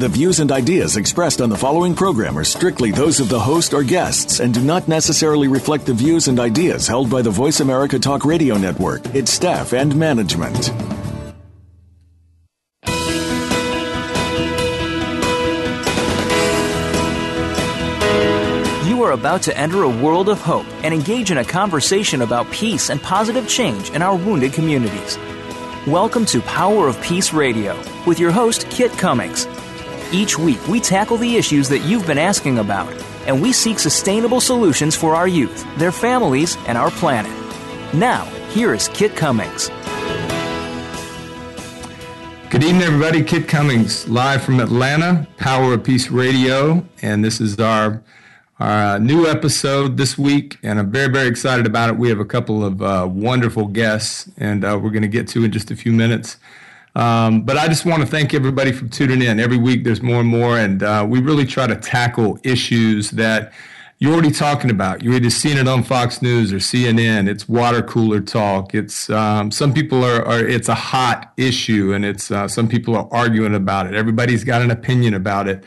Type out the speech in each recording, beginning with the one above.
The views and ideas expressed on the following program are strictly those of the host or guests and do not necessarily reflect the views and ideas held by the Voice America Talk Radio Network, its staff, and management. You are about to enter a world of hope and engage in a conversation about peace and positive change in our wounded communities. Welcome to Power of Peace Radio with your host, Kit Cummings. Each week, we tackle the issues that you've been asking about, and we seek sustainable solutions for our youth, their families, and our planet. Now, here is Kit Cummings. Good evening, everybody. Kit Cummings, live from Atlanta, Power of Peace Radio, and this is our our new episode this week, and I'm very, very excited about it. We have a couple of uh, wonderful guests, and uh, we're going to get to in just a few minutes. Um, but I just want to thank everybody for tuning in. Every week there's more and more, and uh, we really try to tackle issues that you're already talking about. You're either seeing it on Fox News or CNN. It's water cooler talk. It's um, some people are, are, It's a hot issue, and it's uh, some people are arguing about it. Everybody's got an opinion about it.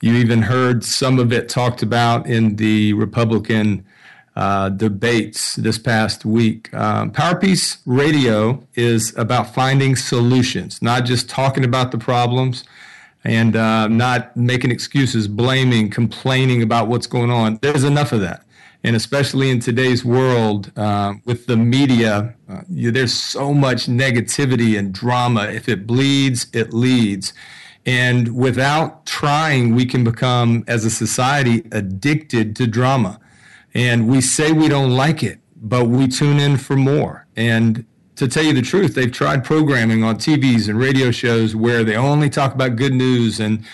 You even heard some of it talked about in the Republican uh, debates this past week. Um, PowerPeace Radio is about finding solutions, not just talking about the problems and uh, not making excuses, blaming, complaining about what's going on. There's enough of that. And especially in today's world uh, with the media, uh, you, there's so much negativity and drama. If it bleeds, it leads. And without trying, we can become, as a society, addicted to drama and we say we don't like it, but we tune in for more. And to tell you the truth, they've tried programming on TVs and radio shows where they only talk about good news and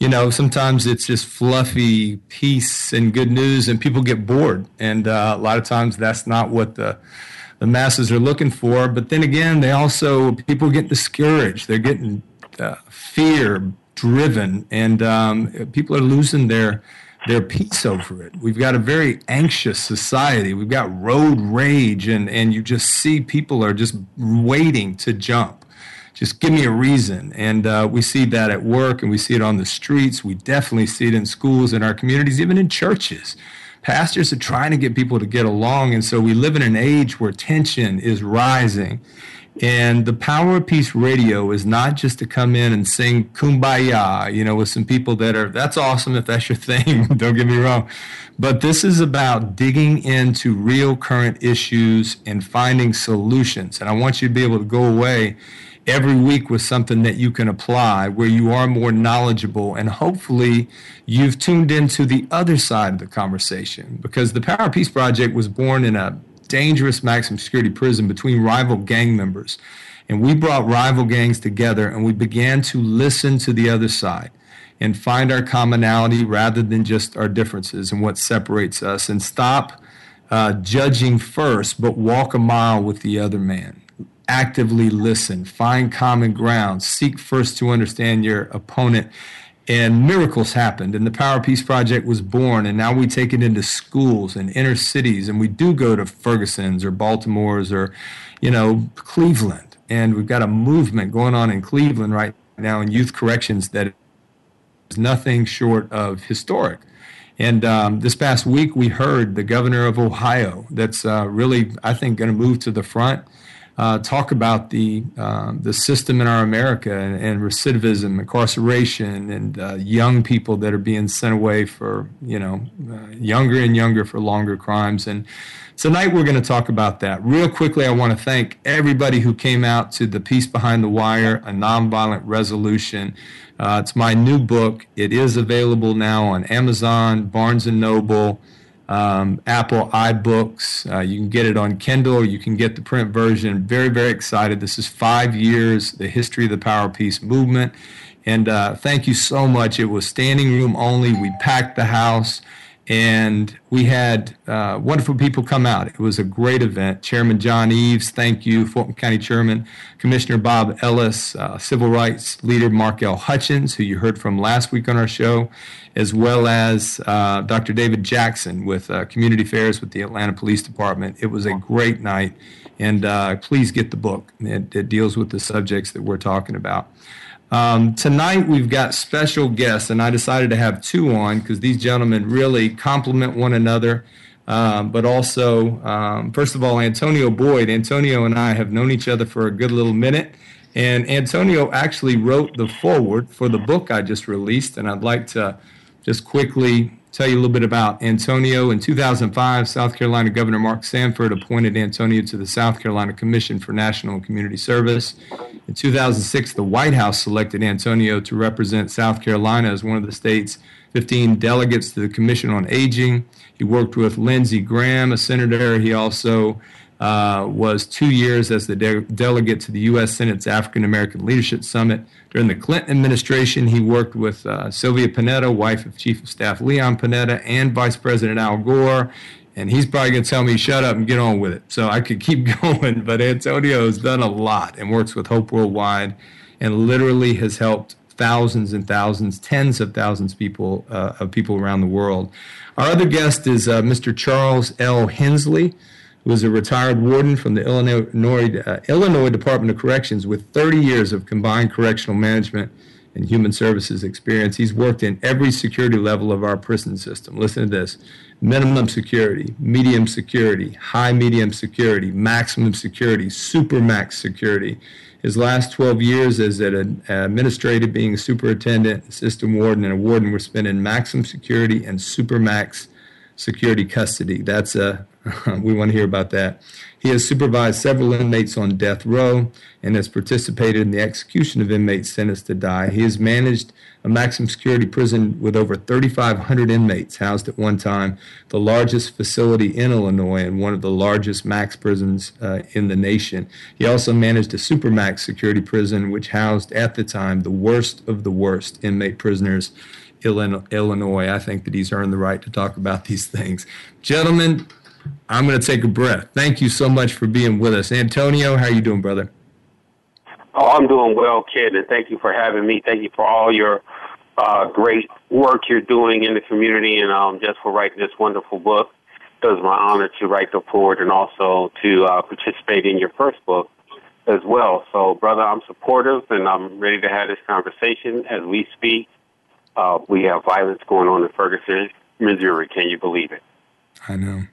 you know, sometimes it's just fluffy peace and good news, and people get bored. And uh, a lot of times, that's not what the the masses are looking for. But then again, they also people get discouraged. They're getting uh, fear driven, and um, people are losing their their peace over it. We've got a very anxious society. We've got road rage, and, and you just see people are just waiting to jump. Just give me a reason. And uh, we see that at work and we see it on the streets. We definitely see it in schools, in our communities, even in churches. Pastors are trying to get people to get along. And so we live in an age where tension is rising. And the Power of Peace radio is not just to come in and sing kumbaya, you know, with some people that are, that's awesome if that's your thing, don't get me wrong. But this is about digging into real current issues and finding solutions. And I want you to be able to go away every week with something that you can apply where you are more knowledgeable and hopefully you've tuned into the other side of the conversation because the Power of Peace Project was born in a dangerous maximum security prison between rival gang members. And we brought rival gangs together and we began to listen to the other side and find our commonality rather than just our differences and what separates us and stop uh, judging first, but walk a mile with the other man. Actively listen, find common ground, seek first to understand your opponent and miracles happened and the power peace project was born and now we take it into schools and inner cities and we do go to ferguson's or baltimore's or you know cleveland. And we've got a movement going on in cleveland right now in youth corrections that is nothing short of historic. And um, this past week we heard the governor of ohio that's uh, really i think going to move to the front uh, talk about the uh, the system in our America and, and recidivism, incarceration, and uh, young people that are being sent away for you know uh, younger and younger for longer crimes. And tonight we're going to talk about that. Real quickly, I want to thank everybody who came out to the Peace Behind the Wire, a nonviolent resolution. Uh, it's my new book. It is available now on Amazon, Barnes and Noble um, Apple iBooks. Uh, you can get it on Kindle. You can get the print version. Very, very excited. This is five years, the history of the Power Peace movement. And uh, thank you so much. It was standing room only. We packed the house. and we had uh, wonderful people come out. It was a great event. Chairman John Eaves, thank you. Fulton County Chairman Commissioner Bob Ellis, uh, Civil Rights Leader Mark L. Hutchins, who you heard from last week on our show, as well as uh, Dr. David Jackson with uh, Community Affairs with the Atlanta Police Department. It was a great night, and uh, please get the book. It, it deals with the subjects that we're talking about. Um, tonight we've got special guests, and I decided to have two on because these gentlemen really complement one another. Um, but also, um, first of all, Antonio Boyd. Antonio and I have known each other for a good little minute, and Antonio actually wrote the foreword for the book I just released, and I'd like to just quickly tell you a little bit about Antonio. In 2005, South Carolina Governor Mark Sanford appointed Antonio to the South Carolina Commission for National and Community Service. In 2006, the White House selected Antonio to represent South Carolina as one of the state's 15 delegates to the Commission on Aging. He worked with Lindsey Graham, a senator. He also uh, was two years as the de- delegate to the U.S. Senate's African American Leadership Summit. During the Clinton administration, he worked with uh, Sylvia Panetta, wife of Chief of Staff Leon Panetta, and Vice President Al Gore. And he's probably going to tell me, shut up and get on with it. So I could keep going, but Antonio has done a lot and works with Hope Worldwide and literally has helped thousands and thousands, tens of thousands of people, uh, of people around the world. Our other guest is uh, Mr. Charles L. Hinsley who is a retired warden from the Illinois, uh, Illinois Department of Corrections with 30 years of combined correctional management and human services experience. He's worked in every security level of our prison system. Listen to this minimum security, medium security, high medium security, maximum security, super max security. His last 12 years as an administrative, being a superintendent, system warden, and a warden were spent in maximum security and super max security custody. That's a we want to hear about that. He has supervised several inmates on death row and has participated in the execution of inmates sentenced to die. He has managed a maximum security prison with over 3,500 inmates housed at one time, the largest facility in Illinois and one of the largest max prisons uh, in the nation. He also managed a supermax security prison, which housed at the time the worst of the worst inmate prisoners in Illinois. I think that he's earned the right to talk about these things. Gentlemen, I'm going to take a breath. Thank you so much for being with us. Antonio, how are you doing, brother? Oh, I'm doing well, Kit, and thank you for having me. Thank you for all your uh, great work you're doing in the community and um, just for writing this wonderful book. It was my honor to write the forward and also to uh, participate in your first book as well. So, brother, I'm supportive and I'm ready to have this conversation as we speak. Uh, we have violence going on in Ferguson, Missouri. Can you believe it? I know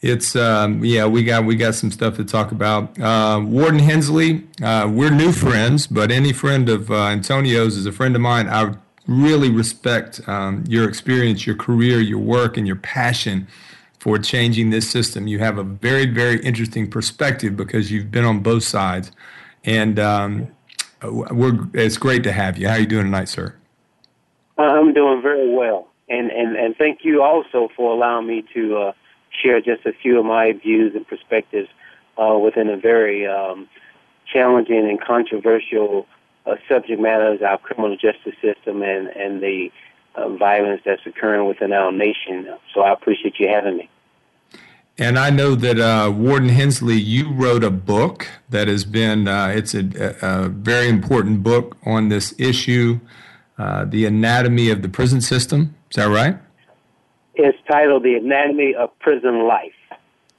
it's um, yeah we got we got some stuff to talk about. Uh, Warden Hinsley, uh, we're new friends, but any friend of uh, Antonio's is a friend of mine. I really respect um, your experience, your career, your work, and your passion for changing this system. You have a very very interesting perspective because you've been on both sides, and um, it's great to have you. How are you doing tonight, sir? I'm doing very well, and and and thank you also for allowing me to uh, share just a few of my views and perspectives uh, within a very um, challenging and controversial uh, subject matter as our criminal justice system and, and the uh, violence that's occurring within our nation. So I appreciate you having me. And I know that uh, Warden Hinsley, you wrote a book that has been, uh, it's a, a, very important book on this issue, uh, The Anatomy of the Prison System. Is that right? It's titled The Anatomy of Prison Life.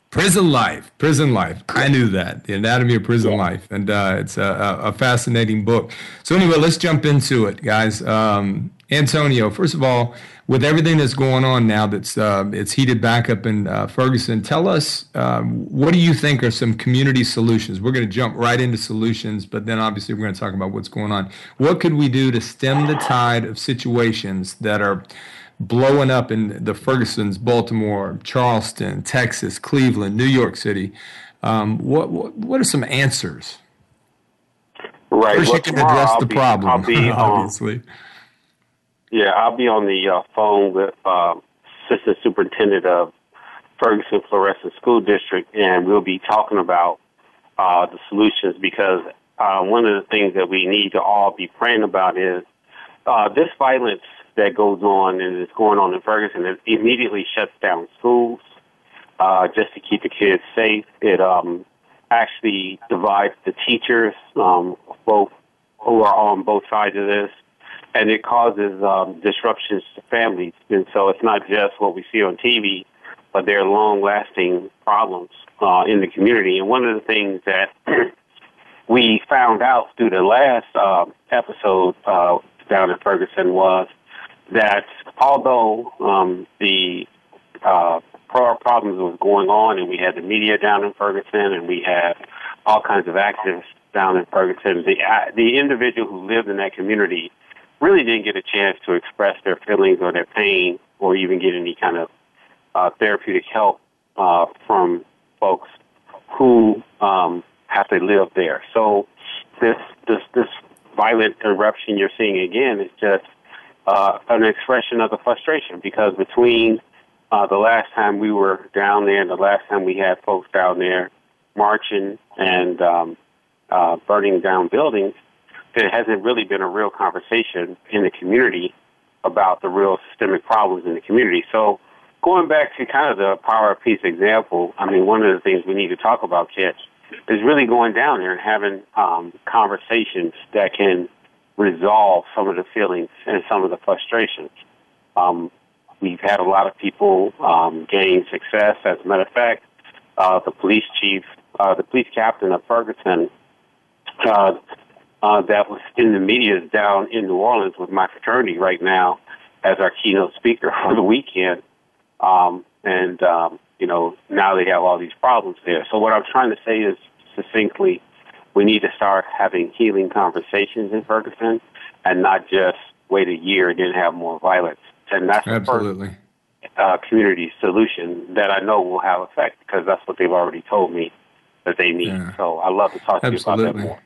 Prison life, prison life. I knew that the anatomy of prison yeah. life, and uh, it's a, a, fascinating book. So anyway, let's jump into it, guys. Um, Antonio, first of all, with everything that's going on now, that's uh, it's heated back up in uh, Ferguson. Tell us um, what do you think are some community solutions? We're going to jump right into solutions, but then obviously we're going to talk about what's going on. What could we do to stem the tide of situations that are blowing up in the Fergusons, Baltimore, Charleston, Texas, Cleveland, New York City. Um, what, what, what are some answers? Right. First, well, you can address I'll the be, problem. I'll be, obviously. Um, yeah, I'll be on the uh, phone with uh, Assistant Superintendent of Ferguson Florissant School District, and we'll be talking about uh, the solutions because uh, one of the things that we need to all be praying about is uh, this violence that goes on and is going on in Ferguson. It immediately shuts down schools uh, just to keep the kids safe. It um, actually divides the teachers, um, both who are on both sides of this, and it causes um, disruptions to families. And so it's not just what we see on TV, but there are long-lasting problems uh, in the community. And one of the things that we found out through the last uh, episode uh, down in Ferguson was that although um, the uh, problems was going on, and we had the media down in Ferguson, and we had all kinds of activists down in Ferguson, the uh, the individual who lived in that community really didn't get a chance to express their feelings or their pain, or even get any kind of uh, therapeutic help uh, from folks who um, have to live there. So this this this violent eruption you're seeing again is just uh, an expression of the frustration because between uh, the last time we were down there and the last time we had folks down there marching and um, uh, burning down buildings, there hasn't really been a real conversation in the community about the real systemic problems in the community. So going back to kind of the power of peace example, I mean, one of the things we need to talk about, kids, is really going down there and having um, conversations that can resolve some of the feelings and some of the frustrations. Um, we've had a lot of people um, gain success. As a matter of fact, uh, the police chief, uh, the police captain of Ferguson, uh, uh, that was in the media down in New Orleans with my fraternity right now as our keynote speaker for the weekend. Um, and, um, you know, now they have all these problems there. So what I'm trying to say is succinctly, we need to start having healing conversations in Ferguson and not just wait a year and then have more violence. And that's Absolutely. the first uh, community solution that I know will have effect because that's what they've already told me that they need. Yeah. So I love to talk to Absolutely. you about that more.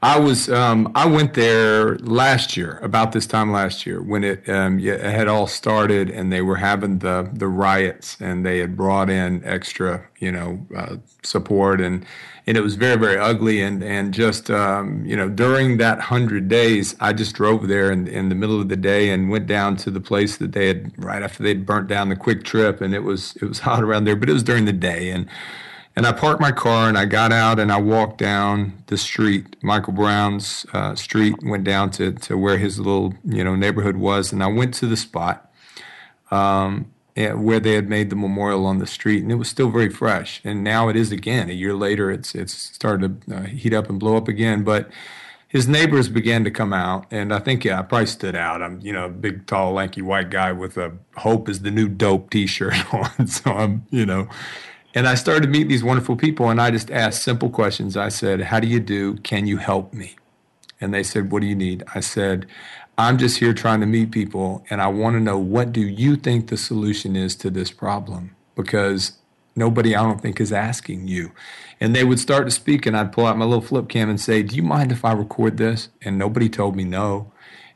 I was um, I went there last year about this time last year when it, um, it had all started and they were having the the riots and they had brought in extra you know uh, support and and it was very very ugly and and just um, you know during that hundred days I just drove there in, in the middle of the day and went down to the place that they had right after they'd burnt down the QuikTrip, and it was it was hot around there but it was during the day and and I parked my car and I got out and I walked down the street, Michael Brown's uh, street, went down to, to where his little you know neighborhood was, and I went to the spot um, where they had made the memorial on the street, and it was still very fresh. And now it is again. A year later, it's it's started to uh, heat up and blow up again, but his neighbors began to come out, and I think yeah, I probably stood out. I'm you know a big, tall, lanky white guy with a "Hope is the new dope" T-shirt on, so I'm you know and I started to meet these wonderful people, and I just asked simple questions. I said, How do you do? Can you help me? And they said, What do you need? I said, I'm just here trying to meet people, and I want to know what do you think the solution is to this problem? Because nobody, I don't think, is asking you. And they would start to speak, and I'd pull out my little flip cam and say, Do you mind if I record this? And nobody told me no.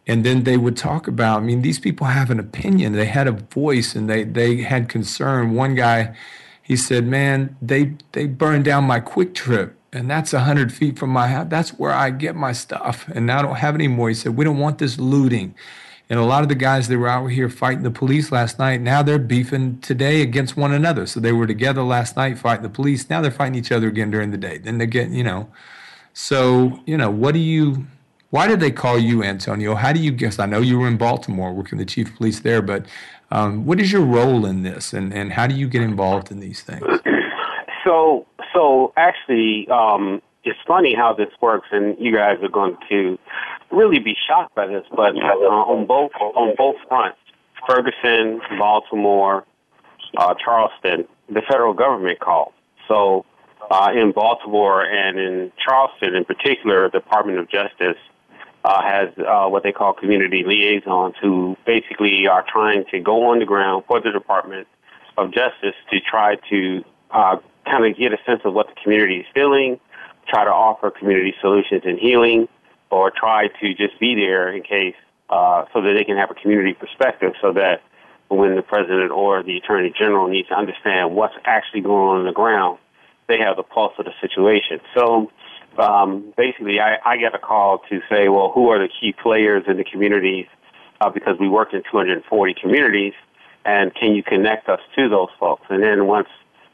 And then they would talk about, I mean, these people have an opinion, they had a voice, and they, they had concern. One guy, he said, "Man, they they burned down my QuikTrip, and that's hundred feet from my house. That's where I get my stuff, and now I don't have any more." He said, "We don't want this looting." And a lot of the guys that were out here fighting the police last night, now they're beefing today against one another. So they were together last night fighting the police. Now they're fighting each other again during the day. Then they're getting, you know. So, you know, what do you, why did they call you, Antonio? How do you guess? I know you were in Baltimore working the chief of police there, but um, what is your role in this, and, and how do you get involved in these things? So, so actually, um, it's funny how this works, and you guys are going to really be shocked by this. But uh, on both on both fronts, Ferguson, Baltimore, uh, Charleston, the federal government called. So, uh, in Baltimore and in Charleston, in particular, the Department of Justice uh, has uh, what they call community liaisons who basically are trying to go on the ground for the Department of Justice to try to uh, kind of get a sense of what the community is feeling, try to offer community solutions and healing, or try to just be there in case uh, so that they can have a community perspective so that when the president or the attorney general needs to understand what's actually going on on the ground, they have the pulse of the situation. So um, basically, I, I get a call to say, well, who are the key players in the communities uh, because we work in 240 communities. And can you connect us to those folks? And then once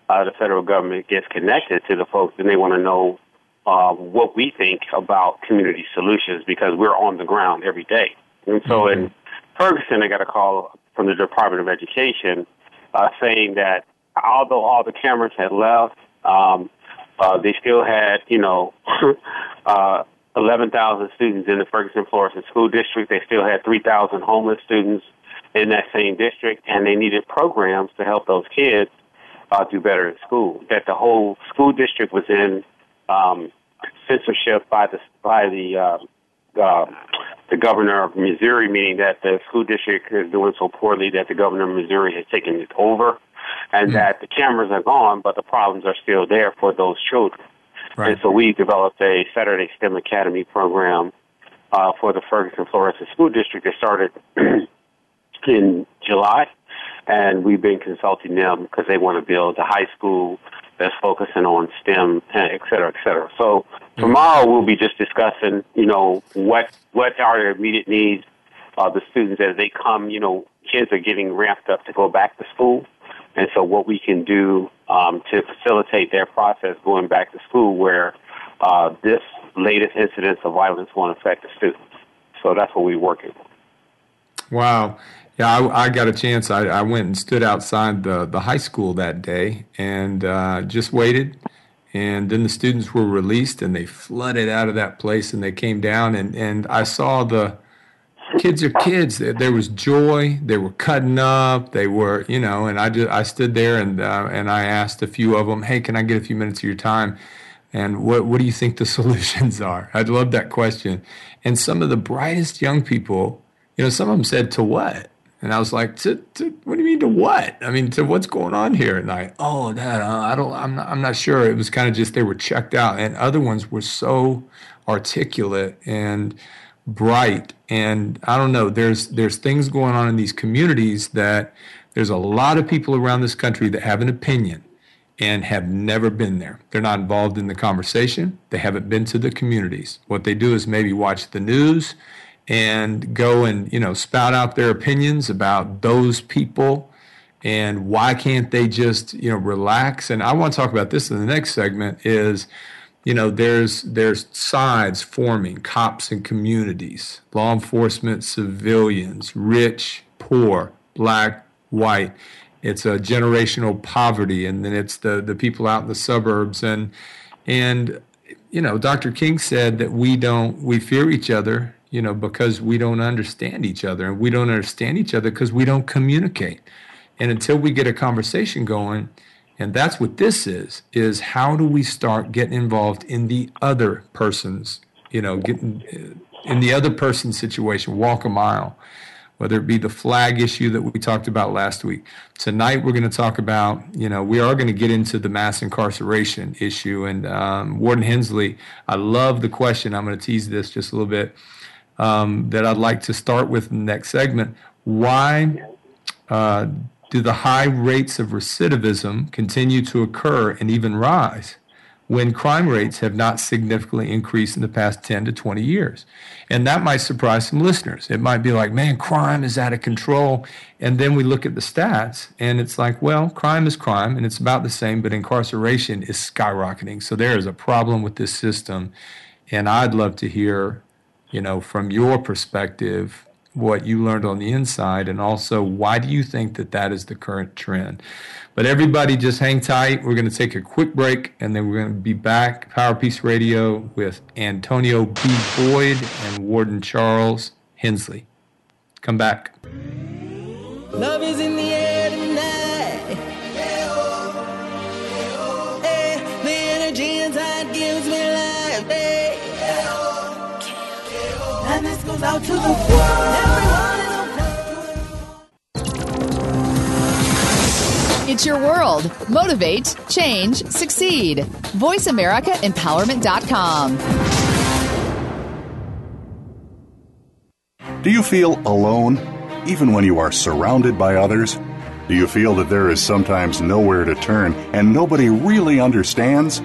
uh, the federal government gets connected to the folks, then they want to know uh, what we think about community solutions because we're on the ground every day. And so mm-hmm. in Ferguson, I got a call from the Department of Education uh, saying that although all the cameras had left, um, uh, they still had, you know, uh, 11,000 students in the Ferguson Florissant School District. They still had 3,000 homeless students in that same district, and they needed programs to help those kids uh, do better in school. That the whole school district was in um, censorship by the by the uh, uh, the governor of Missouri, meaning that the school district is doing so poorly that the governor of Missouri has taken it over, and mm that the cameras are gone, but the problems are still there for those children. Right. And so we developed a Saturday STEM Academy program uh, for the Ferguson Florissant School District that started in July, and we've been consulting them because they want to build a high school that's focusing on STEM, et cetera, et cetera. So tomorrow we'll be just discussing, you know, what what are their immediate needs. Uh, the students as they come, you know, kids are getting ramped up to go back to school, and so what we can do um, to facilitate their process going back to school, where uh, this latest incidents of violence won't affect the students. So that's what we're working. Wow. Yeah, I, I, got a chance. I, I, went and stood outside the, the high school that day and uh, just waited. And then the students were released and they flooded out of that place and they came down. And, and I saw the kids are kids. There was joy. They were cutting up. They were, you know, and I, just, I stood there and, uh, and I asked a few of them, hey, can I get a few minutes of your time? And what, what do you think the solutions are? I'd love that question. And some of the brightest young people, you know, some of them said, to what? And I was like, to, to, what do you mean to what? I mean, to what's going on here? at night?" oh, that uh, I don't, I'm not, I'm not sure. It was kind of just they were checked out, and other ones were so articulate and bright. And I don't know. There's there's things going on in these communities that there's a lot of people around this country that have an opinion and have never been there. They're not involved in the conversation. They haven't been to the communities. What they do is maybe watch the news and go and you know spout out their opinions about those people and why can't they just you know relax and i want to talk about this in the next segment is you know there's there's sides forming cops and communities law enforcement civilians rich poor black white. It's a generational poverty and then it's the the people out in the suburbs. And and you know dr king said that we don't we fear each other you know, because we don't understand each other. And we don't understand each other because we don't communicate. And until we get a conversation going, and that's what this is, is how do we start getting involved in the other person's, you know, getting uh, in the other person's situation, walk a mile, whether it be the flag issue that we talked about last week. Tonight, we're going to talk about, you know, we are going to get into the mass incarceration issue. And um, Warden Hinsley, I love the question. I'm going to tease this just a little bit um, that I'd like to start with in the next segment. Why uh, do the high rates of recidivism continue to occur and even rise when crime rates have not significantly increased in the past 10 to 20 years? And that might surprise some listeners. It might be like, man, crime is out of control. And then we look at the stats and it's like, well, crime is crime and it's about the same, but incarceration is skyrocketing. So there is a problem with this system. And I'd love to hear you know, from your perspective, what you learned on the inside, and also why do you think that that is the current trend? But everybody just hang tight. We're going to take a quick break, and then we're going to be back, Power Peace Radio, with Antonio B. Boyd and Warden Charles Hinsley. Come back. Love is in the air tonight. Goes out to the world. It's your world. Motivate, change, succeed. VoiceAmericaEmpowerment.com. Do you feel alone, even when you are surrounded by others? Do you feel that there is sometimes nowhere to turn and nobody really understands?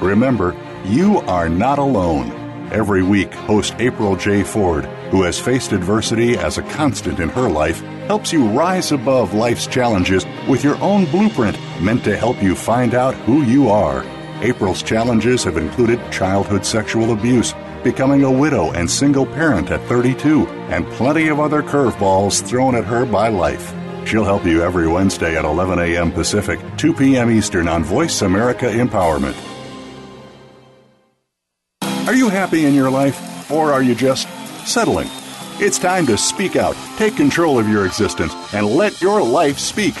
Remember, you are not alone. Every week, host April J. Ford who has faced adversity as a constant in her life, helps you rise above life's challenges with your own blueprint meant to help you find out who you are. April's challenges have included childhood sexual abuse, becoming a widow and single parent at 32, and plenty of other curveballs thrown at her by life. She'll help you every Wednesday at 11 a.m. Pacific, 2 p.m. Eastern on Voice America Empowerment. You happy in your life, or are you just settling? It's time to speak out, take control of your existence, and let your life speak.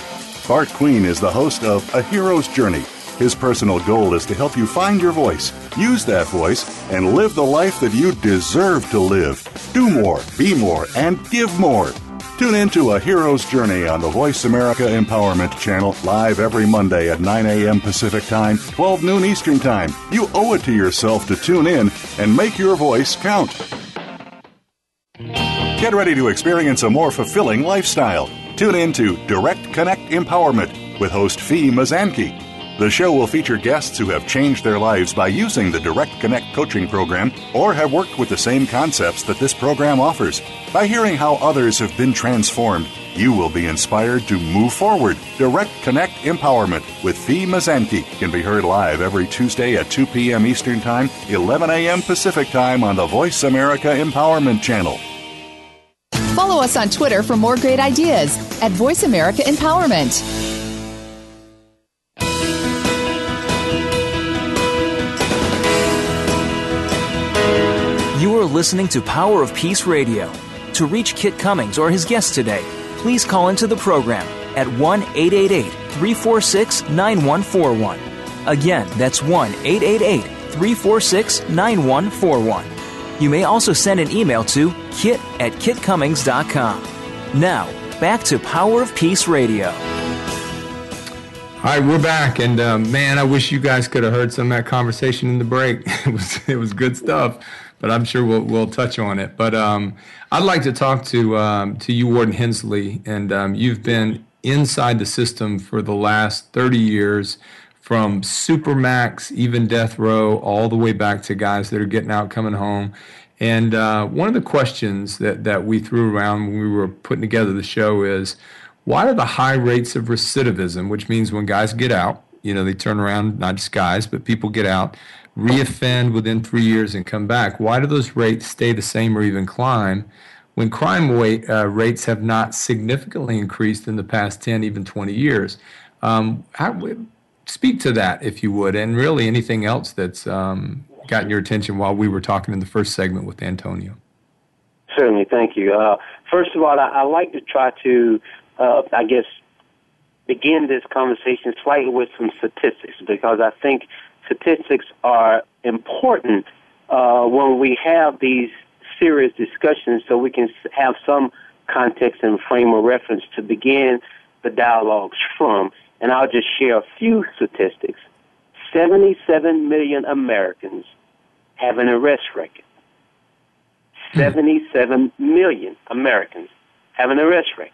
Bart Queen is the host of A Hero's Journey. His personal goal is to help you find your voice, use that voice, and live the life that you deserve to live. Do more, be more, and give more. Tune in to A Hero's Journey on the Voice America Empowerment Channel, live every Monday at 9 a.m. Pacific Time, 12 noon Eastern Time. You owe it to yourself to tune in and make your voice count. Get ready to experience a more fulfilling lifestyle. Tune in to Direct Connect Empowerment with host Fee Mazanke. The show will feature guests who have changed their lives by using the Direct Connect coaching program or have worked with the same concepts that this program offers. By hearing how others have been transformed, you will be inspired to move forward. Direct Connect Empowerment with Fee Mazanke can be heard live every Tuesday at 2 p.m. Eastern Time, 11 a.m. Pacific Time on the Voice America Empowerment Channel. Follow us on Twitter for more great ideas at Voice America Empowerment. Are listening to Power of Peace Radio. To reach Kit Cummings or his guest today, please call into the program at 1 888 346 9141. Again, that's 1 888 346 9141. You may also send an email to kit at kitcummings.com. Now, back to Power of Peace Radio. All right, we're back, and uh, man, I wish you guys could have heard some of that conversation in the break. It was it was good stuff but I'm sure we'll we'll touch on it. But um, I'd like to talk to um, to you, Warden Hinsley, and um, you've been inside the system for the last 30 years, from supermax, even death row, all the way back to guys that are getting out, coming home. And uh, one of the questions that that we threw around when we were putting together the show is, why are the high rates of recidivism, which means when guys get out, you know, they turn around, not just guys, but people get out reoffend within three years and come back, why do those rates stay the same or even climb when crime uh, rates have not significantly increased in the past 10, even 20 years? Um, how, speak to that, if you would, and really anything else that's um, gotten your attention while we were talking in the first segment with Antonio. Certainly, thank you. Uh, first of all, I, I like to try to, uh, I guess, begin this conversation slightly with some statistics because I think statistics are important uh, when we have these serious discussions so we can have some context and frame of reference to begin the dialogues from. And I'll just share a few statistics. 77 million Americans have an arrest record. Hmm. 77 million Americans have an arrest record.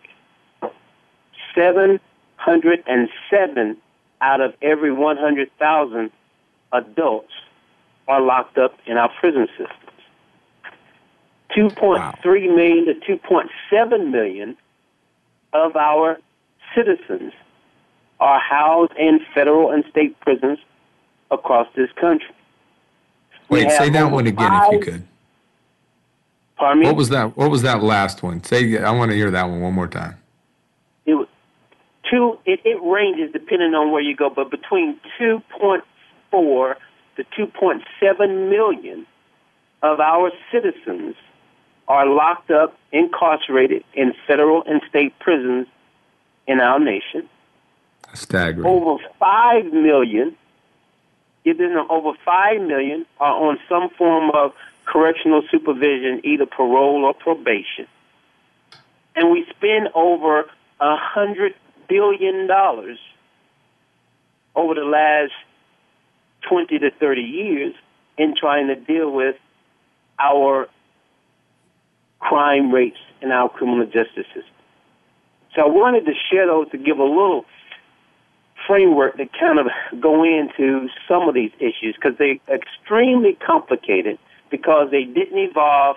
707 out of every 100,000 adults are locked up in our prison systems. 2.3 wow. million to 2.7 million of our citizens are housed in federal and state prisons across this country. Wait, say that one again five, if you could. Pardon me? What was that? What was that last one? Say, I want to hear that one one more time. It two. It, it ranges depending on where you go, but between 2.4 4 to 2.7 million of our citizens are locked up, incarcerated in federal and state prisons in our nation. Staggering. Over 5 million, even over 5 million are on some form of correctional supervision, either parole or probation. And we spend over a $100 billion over the last 20 to 30 years in trying to deal with our crime rates in our criminal justice system. So I wanted to share those to give a little framework to kind of go into some of these issues because they're extremely complicated because they didn't evolve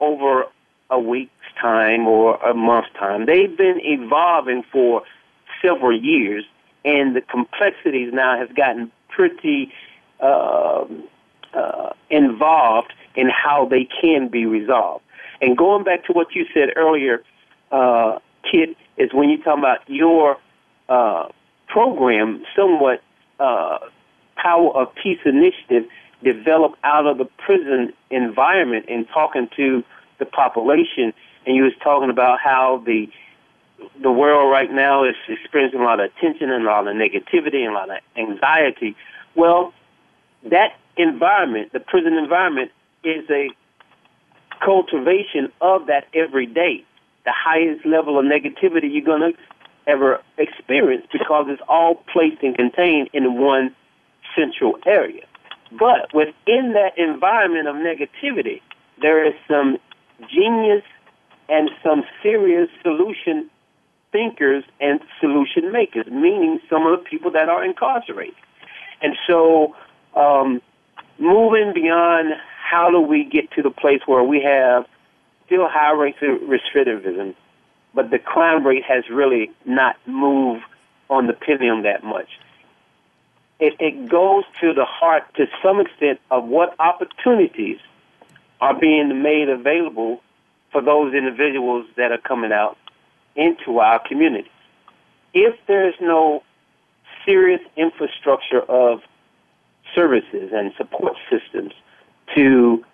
over a week's time or a month's time. They've been evolving for several years, and the complexities now have gotten pretty uh, uh, involved in how they can be resolved. And going back to what you said earlier, uh, Kit, is when you talk about your uh, program, somewhat uh, Power of Peace initiative developed out of the prison environment and talking to the population. And you was talking about how the the world right now is experiencing a lot of tension and a lot of negativity and a lot of anxiety. Well, that environment, the prison environment, is a cultivation of that every day. The highest level of negativity you're going to ever experience because it's all placed and contained in one central area. But within that environment of negativity, there is some genius and some serious solution thinkers and solution makers, meaning some of the people that are incarcerated. And so, um, moving beyond how do we get to the place where we have still high rates of recidivism, but the crime rate has really not moved on the pendulum that much. It, it goes to the heart to some extent of what opportunities are being made available for those individuals that are coming out into our community. If there's no serious infrastructure of services and support systems to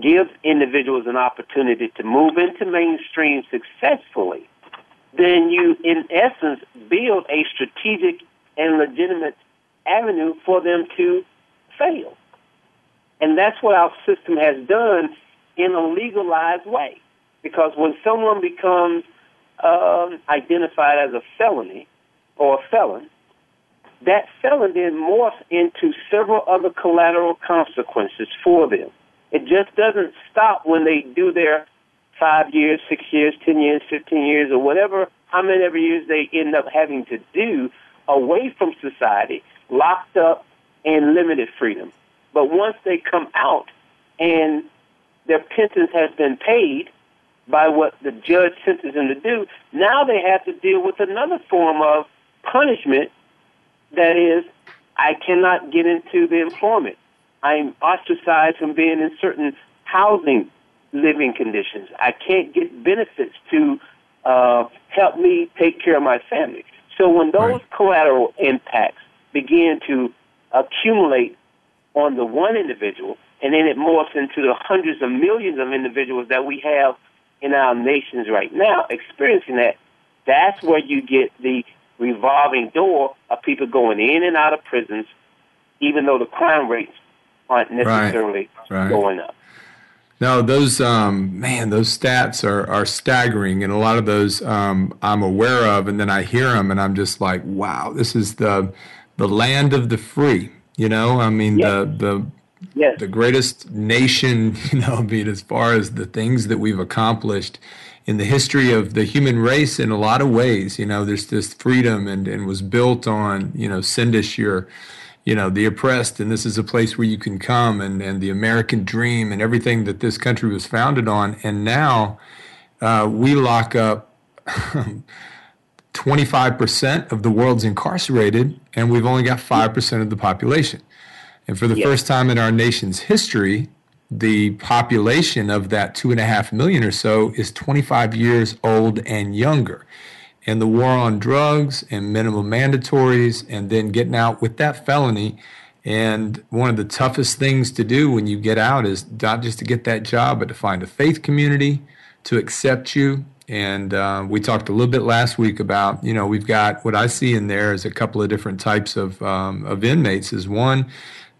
give individuals an opportunity to move into mainstream successfully, then you, in essence, build a strategic and legitimate avenue for them to fail. And that's what our system has done in a legalized way. Because when someone becomes um, identified as a felony or a felon, that felon then morphs into several other collateral consequences for them. It just doesn't stop when they do their five years, six years, ten years, fifteen years, or whatever, how many ever years they end up having to do away from society, locked up, and limited freedom. But once they come out and their penance has been paid, by what the judge sentenced them to do, now they have to deal with another form of punishment that is, I cannot get into the employment. I'm ostracized from being in certain housing living conditions. I can't get benefits to uh, help me take care of my family. So when those right. collateral impacts begin to accumulate on the one individual, and then it morphs into the hundreds of millions of individuals that we have in our nations right now experiencing that, that's where you get the revolving door of people going in and out of prisons, even though the crime rates aren't necessarily right, right. going up. No, those um, man, those stats are are staggering, and a lot of those um, I'm aware of, and then I hear them, and I'm just like, wow, this is the the land of the free. You know, I mean, yes. the the yes. the greatest nation, you know, I mean, as far as the things that we've accomplished in the history of the human race in a lot of ways, you know, there's this freedom and, and was built on, you know, send us your, you know, the oppressed, and this is a place where you can come and, and the American dream and everything that this country was founded on. And now uh, we lock up 25% of the world's incarcerated, and we've only got 5% of the population. And for the yes. first time in our nation's history, the population of that two and a half million or so is 25 years old and younger. And the war on drugs and minimum mandatories, and then getting out with that felony. And one of the toughest things to do when you get out is not just to get that job, but to find a faith community to accept you. And uh, we talked a little bit last week about, you know, we've got what I see in there is a couple of different types of, um, of inmates. Is one,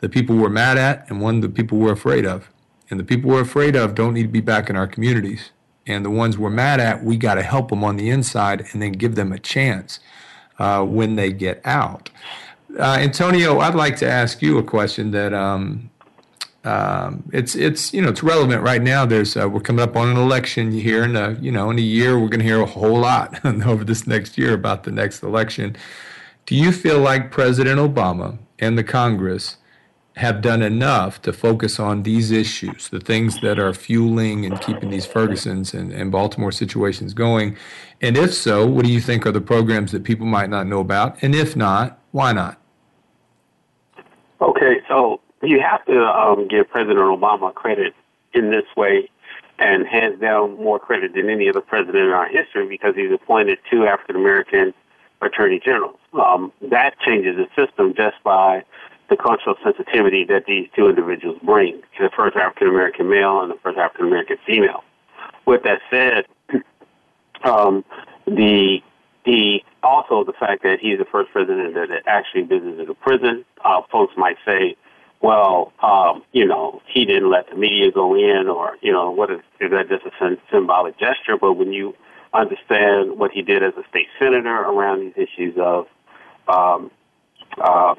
the people we're mad at and one the people we're afraid of. And the people we're afraid of don't need to be back in our communities. And the ones we're mad at, we got to help them on the inside and then give them a chance uh, when they get out. Uh, Antonio, I'd like to ask you a question that um, um, it's it's you know it's relevant right now. There's uh, we're coming up on an election here, in a you know in a year we're going to hear a whole lot over this next year about the next election. Do you feel like President Obama and the Congress have done enough to focus on these issues, the things that are fueling and keeping these Fergusons and, and Baltimore situations going? And if so, what do you think are the programs that people might not know about? And if not, why not? Okay, so you have to um, give President Obama credit in this way and hands down more credit than any other president in our history because he's appointed two African American attorney generals. Um, that changes the system just by the cultural sensitivity that these two individuals bring the first African American male and the first African American female. With that said, um, the the also the fact that he's the first president that actually visited a prison. Uh, folks might say, well, um, you know, he didn't let the media go in, or you know, what is, is that just a symbolic gesture? But when you understand what he did as a state senator around these issues of um, uh,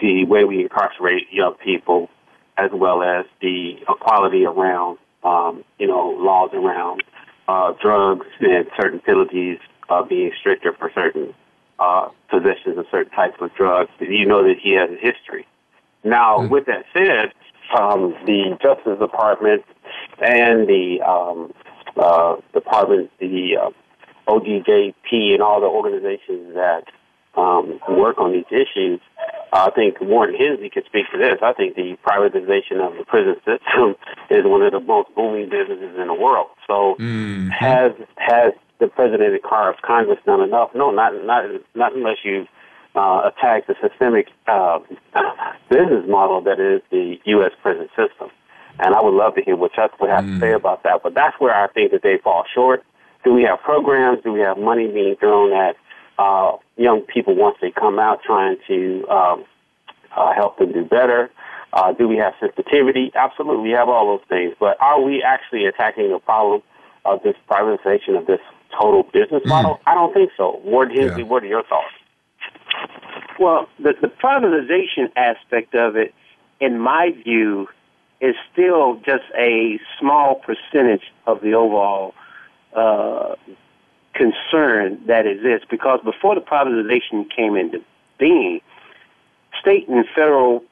the way we incarcerate young people, as well as the equality around, um, you know, laws around uh, drugs and certain penalties uh, being stricter for certain uh, possessions of certain types of drugs. You know that he has a history. Now, mm-hmm. with that said, um, the Justice Department and the um, uh, department, the uh, ODJP, and all the organizations that um, work on these issues. I think Warren Hinsley could speak to this. I think the privatization of the prison system is one of the most booming businesses in the world. So, mm-hmm. has has the president of Congress done enough? No, not not not unless you uh, attack the systemic uh, business model that is the U.S. prison system. And I would love to hear what Chuck would have mm. to say about that. But that's where I think that they fall short. Do we have programs? Do we have money being thrown at uh, young people once they come out trying to um, uh, help them do better? Uh, do we have sensitivity? Absolutely, we have all those things. But are we actually attacking the problem of this privatization of this total business mm. model? I don't think so. Ward Hinsley, yeah. what are your thoughts? Well, the, the privatization aspect of it, in my view, is still just a small percentage of the overall uh, concern that exists because before the privatization came into being, state and federal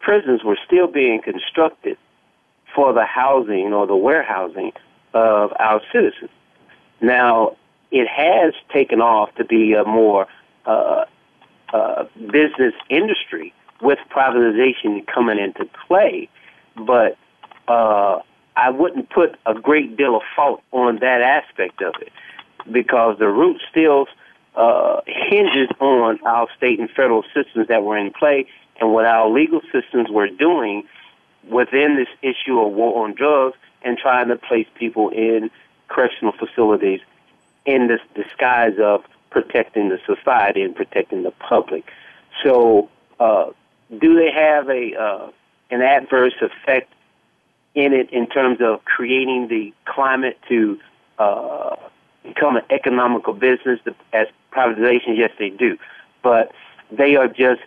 prisons were still being constructed for the housing or the warehousing of our citizens. Now, it has taken off to be a more uh, uh, business industry with privatization coming into play, but uh, I wouldn't put a great deal of fault on that aspect of it because the root still uh, hinges on our state and federal systems that were in play and what our legal systems were doing within this issue of war on drugs and trying to place people in correctional facilities in this disguise of protecting the society and protecting the public. So, uh, do they have a uh, an adverse effect in it in terms of creating the climate to uh, become an economical business as privatization? Yes, they do, but they are just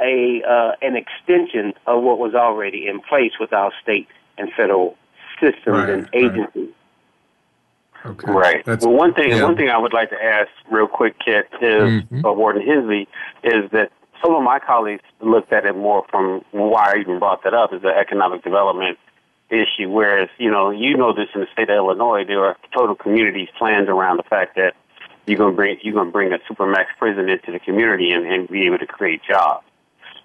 a uh, an extension of what was already in place with our state and federal systems right, and agencies. Right. Okay. Right. That's, well, one thing, yeah. one thing I would like to ask real quick, Kit, is mm-hmm. uh, Warden Hinsley, is that some of my colleagues looked at it more from why I even brought that up is the economic development issue. Whereas, you know, you know this in the state of Illinois, there are total communities planned around the fact that you're going to bring you're going to bring a supermax prison into the community and, and be able to create jobs.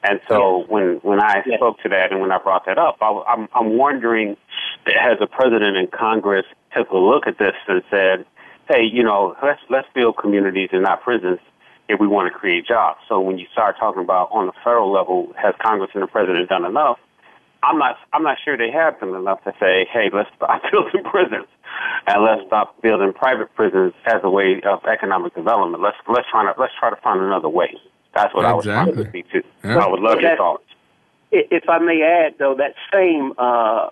And so when when I spoke to that and when I brought that up, I, I'm I'm wondering, has the president and Congress took a look at this and said, hey, you know, let's let's build communities and not prisons if we want to create jobs. So when you start talking about on the federal level, has Congress and the president done enough? I'm not I'm not sure they have done enough to say, hey, let's stop building prisons and let's stop building private prisons as a way of economic development. Let's let's try to let's try to find another way. That's what exactly. I was trying to speak to. Yeah. So I would love well, your thoughts. If I may add, though, that same uh,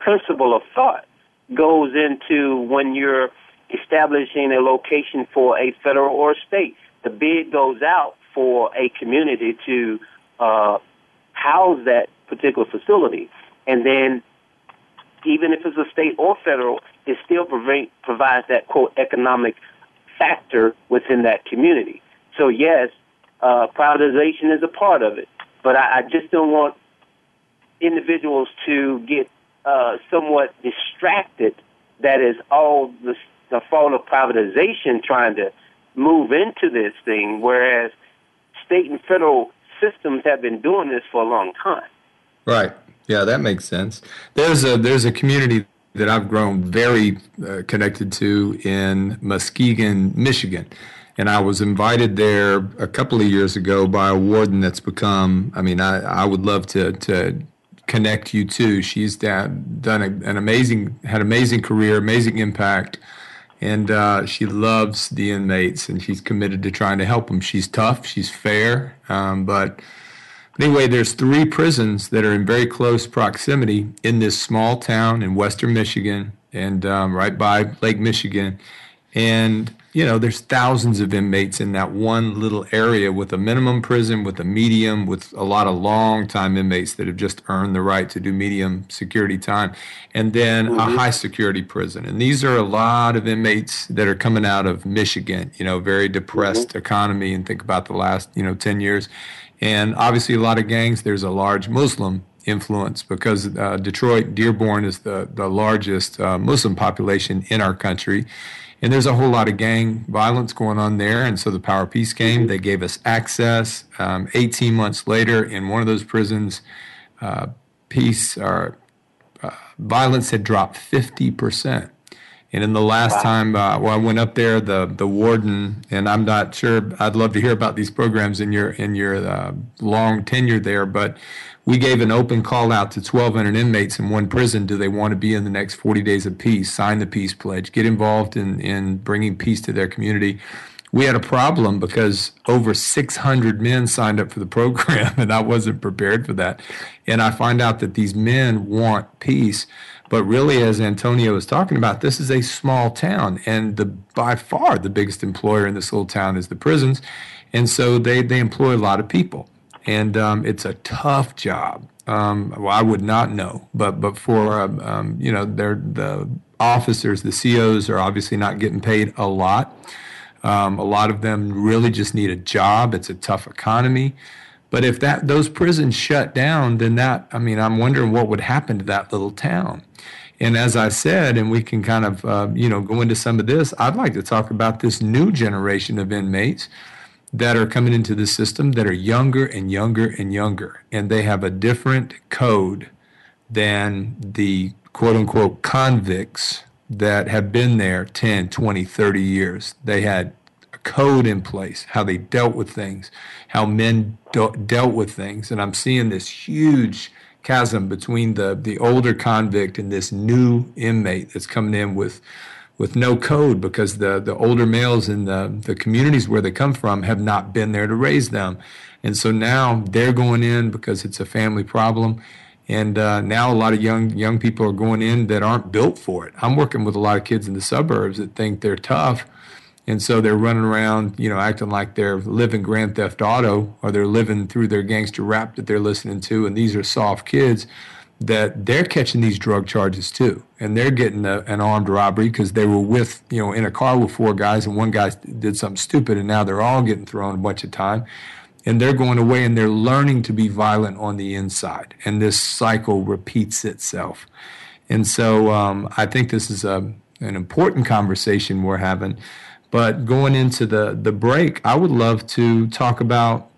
principle of thought goes into when you're establishing a location for a federal or state. The bid goes out for a community to uh, house that particular facility. And then, even if it's a state or federal, it still prov- provides that quote economic factor within that community. So yes, uh, privatization is a part of it, but I, I just don't want individuals to get uh, somewhat distracted. That is all the, the fault of privatization trying to move into this thing, whereas state and federal systems have been doing this for a long time. Right. Yeah, that makes sense. There's a there's a community that I've grown very uh, connected to in Muskegon, Michigan. And I was invited there a couple of years ago by a warden that's become, I mean, I, I would love to, to connect you to. She's done, done a, an amazing, had amazing career, amazing impact. And uh, she loves the inmates and she's committed to trying to help them. She's tough, she's fair, um, but Anyway, there's three prisons that are in very close proximity in this small town in western Michigan and um, right by Lake Michigan. And, you know, there's thousands of inmates in that one little area with a minimum prison, with a medium, with a lot of long time inmates that have just earned the right to do medium security time, and then mm-hmm. a high security prison. And these are a lot of inmates that are coming out of Michigan, you know, very depressed mm-hmm. economy. And think about the last, you know, 10 years. And obviously, a lot of gangs, there's a large Muslim influence because uh, Detroit, Dearborn is the, the largest uh, Muslim population in our country. And there's a whole lot of gang violence going on there. And so the Power Peace came. They gave us access. Um, 18 months later, in one of those prisons, uh, peace or uh, violence had dropped 50%. And in the last wow. time, uh, well, I went up there, the the warden, and I'm not sure. I'd love to hear about these programs in your in your uh, long tenure there, but we gave an open call out to 1,200 inmates in one prison. Do they want to be in the next 40 days of peace? Sign the peace pledge. Get involved in in bringing peace to their community. We had a problem because over 600 men signed up for the program, and I wasn't prepared for that. And I find out that these men want peace but really, as Antonio was talking about, this is a small town, and the by far the biggest employer in this little town is the prisons, and so they they employ a lot of people, and um, it's a tough job. Um, well, I would not know, but but for um, um you know, they're the officers, the COs are obviously not getting paid a lot. Um, a lot of them really just need a job. It's a tough economy. But if that those prisons shut down, then that I mean, I'm wondering what would happen to that little town. And as I said, and we can kind of uh, you know go into some of this. I'd like to talk about this new generation of inmates that are coming into the system that are younger and younger and younger, and they have a different code than the quote unquote convicts that have been there 10, 20, 30 years. They had a code in place, how they dealt with things, how men de- dealt with things. And I'm seeing this huge chasm between the, the older convict and this new inmate that's coming in with with no code because the, the older males in the, the communities where they come from have not been there to raise them. And so now they're going in because it's a family problem. And uh, now a lot of young young people are going in that aren't built for it. I'm working with a lot of kids in the suburbs that think they're tough and so they're running around, you know, acting like they're living Grand Theft Auto or they're living through their gangster rap that they're listening to. And these are soft kids that they're catching these drug charges too. And they're getting a, an armed robbery because they were with, you know, in a car with four guys and one guy did something stupid and now they're all getting thrown a bunch of time. And they're going away and they're learning to be violent on the inside. And this cycle repeats itself. And so um, I think this is a, an important conversation we're having but going into the, the break, I would love to talk about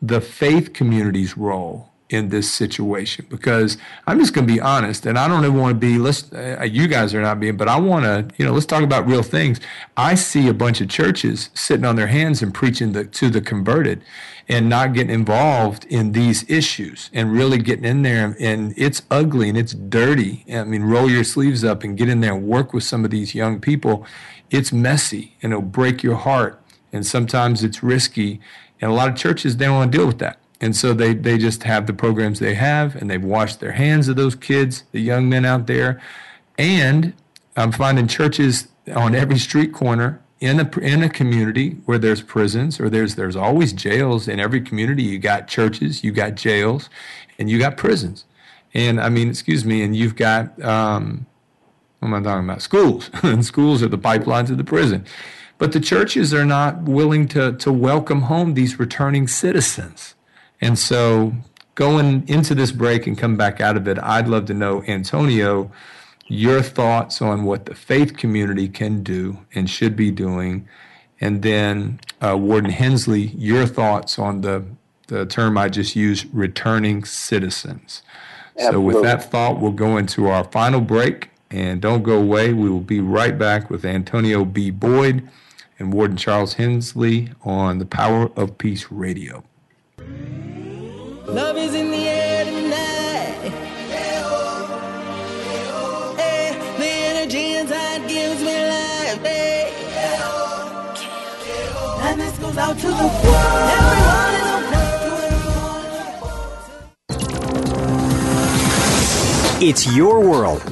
the faith community's role in this situation because I'm just going to be honest, and I don't even want to be. Let's uh, you guys are not being, but I want to. You know, let's talk about real things. I see a bunch of churches sitting on their hands and preaching the, to the converted, and not getting involved in these issues and really getting in there. And it's ugly and it's dirty. I mean, roll your sleeves up and get in there and work with some of these young people it's messy and it'll break your heart. And sometimes it's risky. And a lot of churches, they don't want to deal with that. And so they, they just have the programs they have and they've washed their hands of those kids, the young men out there. And I'm finding churches on every street corner in a, in a community where there's prisons or there's, there's always jails in every community. You got churches, you got jails, and you got prisons. And I mean, excuse me, and you've got um, what am I talking about? Schools. and schools are the pipelines of the prison. But the churches are not willing to, to welcome home these returning citizens. And so going into this break and come back out of it, I'd love to know, Antonio, your thoughts on what the faith community can do and should be doing. And then, uh, Warden Hinsley, your thoughts on the, the term I just used, returning citizens. Absolutely. So, with that thought, we'll go into our final break. And don't go away. We will be right back with Antonio B. Boyd and Warden Charles Hinsley on the Power of Peace Radio. Love is in the air tonight. Hey, the energy inside gives me life. Hey. And this goes out to the world. Everyone is It's your world.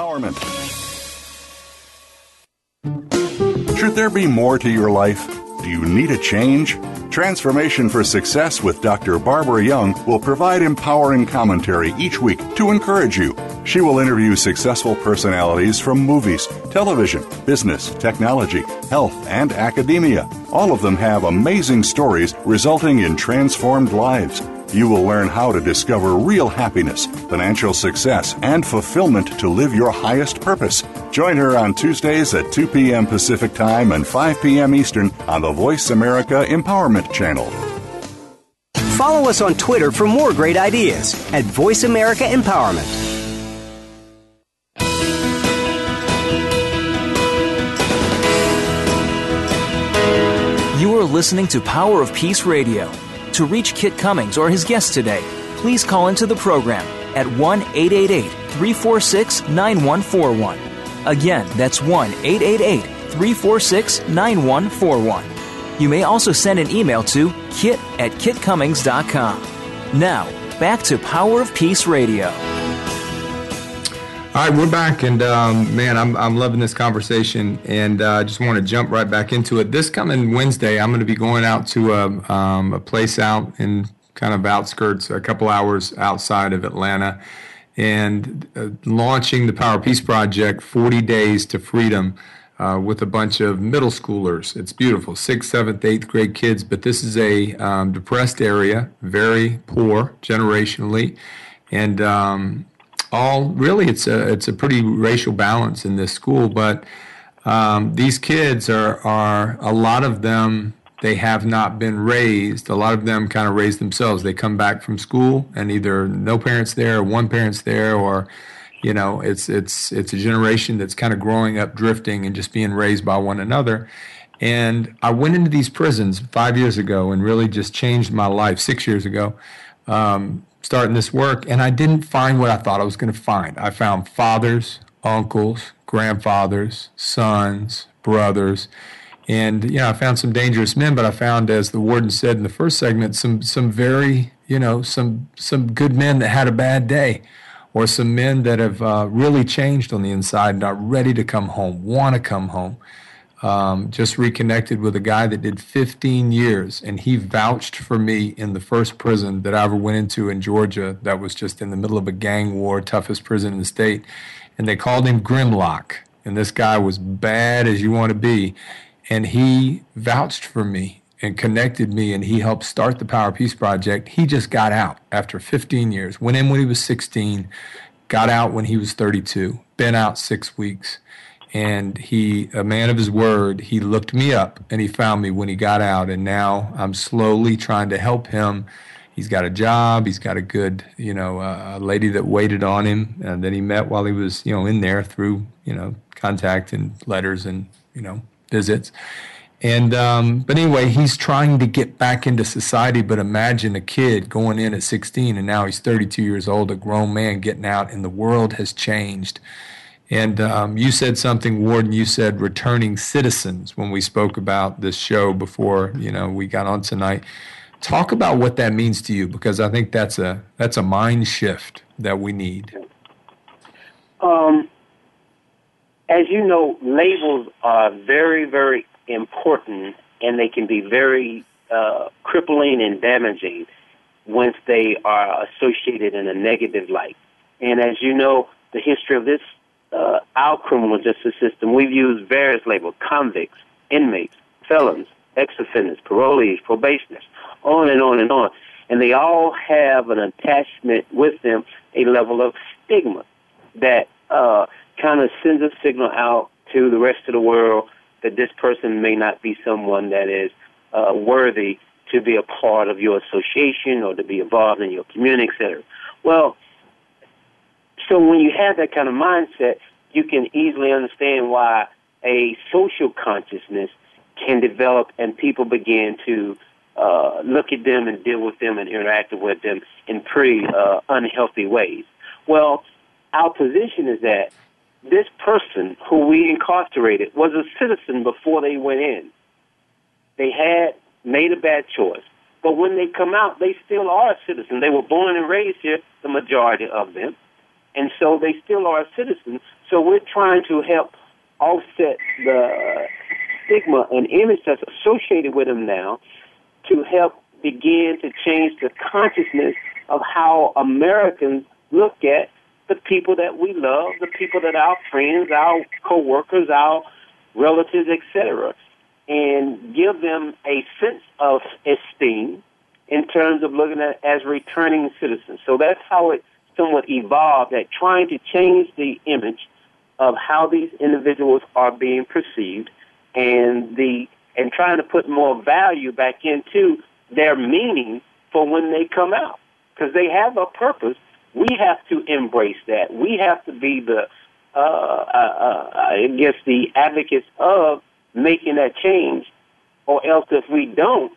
empowerment. Should there be more to your life? Do you need a change? Transformation for Success with Dr. Barbara Young will provide empowering commentary each week to encourage you. She will interview successful personalities from movies, television, business, technology, health, and academia. All of them have amazing stories resulting in transformed lives you will learn how to discover real happiness, financial success, and fulfillment to live your highest purpose. Join her on Tuesdays at 2 p.m. Pacific Time and 5 p.m. Eastern on the Voice America Empowerment Channel. Follow us on Twitter for more great ideas at Voice America Empowerment. You are listening to Power of Peace Radio. To reach Kit Cummings or his guest today, please call into the program at 1 888 346 9141. Again, that's 1 888 346 9141. You may also send an email to kit at kitcummings.com. Now, back to Power of Peace Radio. All right, we're back, and um, man, I'm, I'm loving this conversation, and I uh, just want to jump right back into it. This coming Wednesday, I'm going to be going out to a, um, a place out in kind of outskirts, a couple hours outside of Atlanta, and uh, launching the Power Peace Project 40 Days to Freedom. Uh, with a bunch of middle schoolers. It's beautiful, sixth, seventh, eighth grade kids, but this is a um, depressed area, very poor generationally. And um, all really it's a it's a pretty racial balance in this school, but um, these kids are are a lot of them they have not been raised. A lot of them kind of raise themselves. They come back from school and either no parents there, or one parent's there, or you know it's it's it's a generation that's kind of growing up drifting and just being raised by one another. And I went into these prisons five years ago and really just changed my life. Six years ago, um, starting this work, and I didn't find what I thought I was going to find. I found fathers, uncles, grandfathers, sons, brothers, and you know I found some dangerous men. But I found, as the warden said in the first segment, some some very you know some some good men that had a bad day, or some men that have uh, really changed on the inside, not ready to come home, want to come home. Um, just reconnected with a guy that did 15 years, and he vouched for me in the first prison that I ever went into in Georgia. That was just in the middle of a gang war, toughest prison in the state, and they called him Grimlock. And this guy was bad as you want to be, and he vouched for me and connected me, and he helped start the Power Peace Project. He just got out after 15 years. Went in when he was 16, got out when he was 32. Been out six weeks and he a man of his word he looked me up and he found me when he got out. And now i'm slowly trying to help him. He's got a job. He's got a good you know uh, a lady that waited on him. And that he met while he was you know in there through you know contact and letters and you know visits. And um, but anyway he's trying to get back into society. But imagine a kid going in at 16 and now he's 32 years old a grown man getting out and the world has changed And um, you said something, Warden. You said returning citizens when we spoke about this show before. You know, we got on tonight. Talk about what that means to you, because I think that's a that's a mind shift that we need. Um, as you know, labels are very, very important, and they can be very uh, crippling and damaging once they are associated in a negative light. And as you know, the history of this uh, our criminal justice system, we've used various labels: convicts, inmates, felons, ex-offenders, parolees, probationers, on and on and on. And they all have an attachment with them, a level of stigma that uh, kind of sends a signal out to the rest of the world that this person may not be someone that is uh, worthy to be a part of your association or to be involved in your community, etc. Well, so when you have that kind of mindset, you can easily understand why a social consciousness can develop and people begin to uh, look at them and deal with them and interact with them in pretty uh, unhealthy ways. Well, our position is that this person who we incarcerated was a citizen before they went in. They had made a bad choice. But when they come out, they still are a citizen. They were born and raised here, the majority of them and so they still are citizens. So we're trying to help offset the stigma and image that's associated with them now to help begin to change the consciousness of how Americans look at the people that we love, the people that our friends, our co-workers, our relatives, etc., and give them a sense of esteem in terms of looking at as returning citizens. So that's how it somewhat evolved at trying to change the image of how these individuals are being perceived and the and trying to put more value back into their meaning for when they come out. Because they have a purpose. We have to embrace that. We have to be the uh, uh, uh, I guess the advocates of making that change. Or else if we don't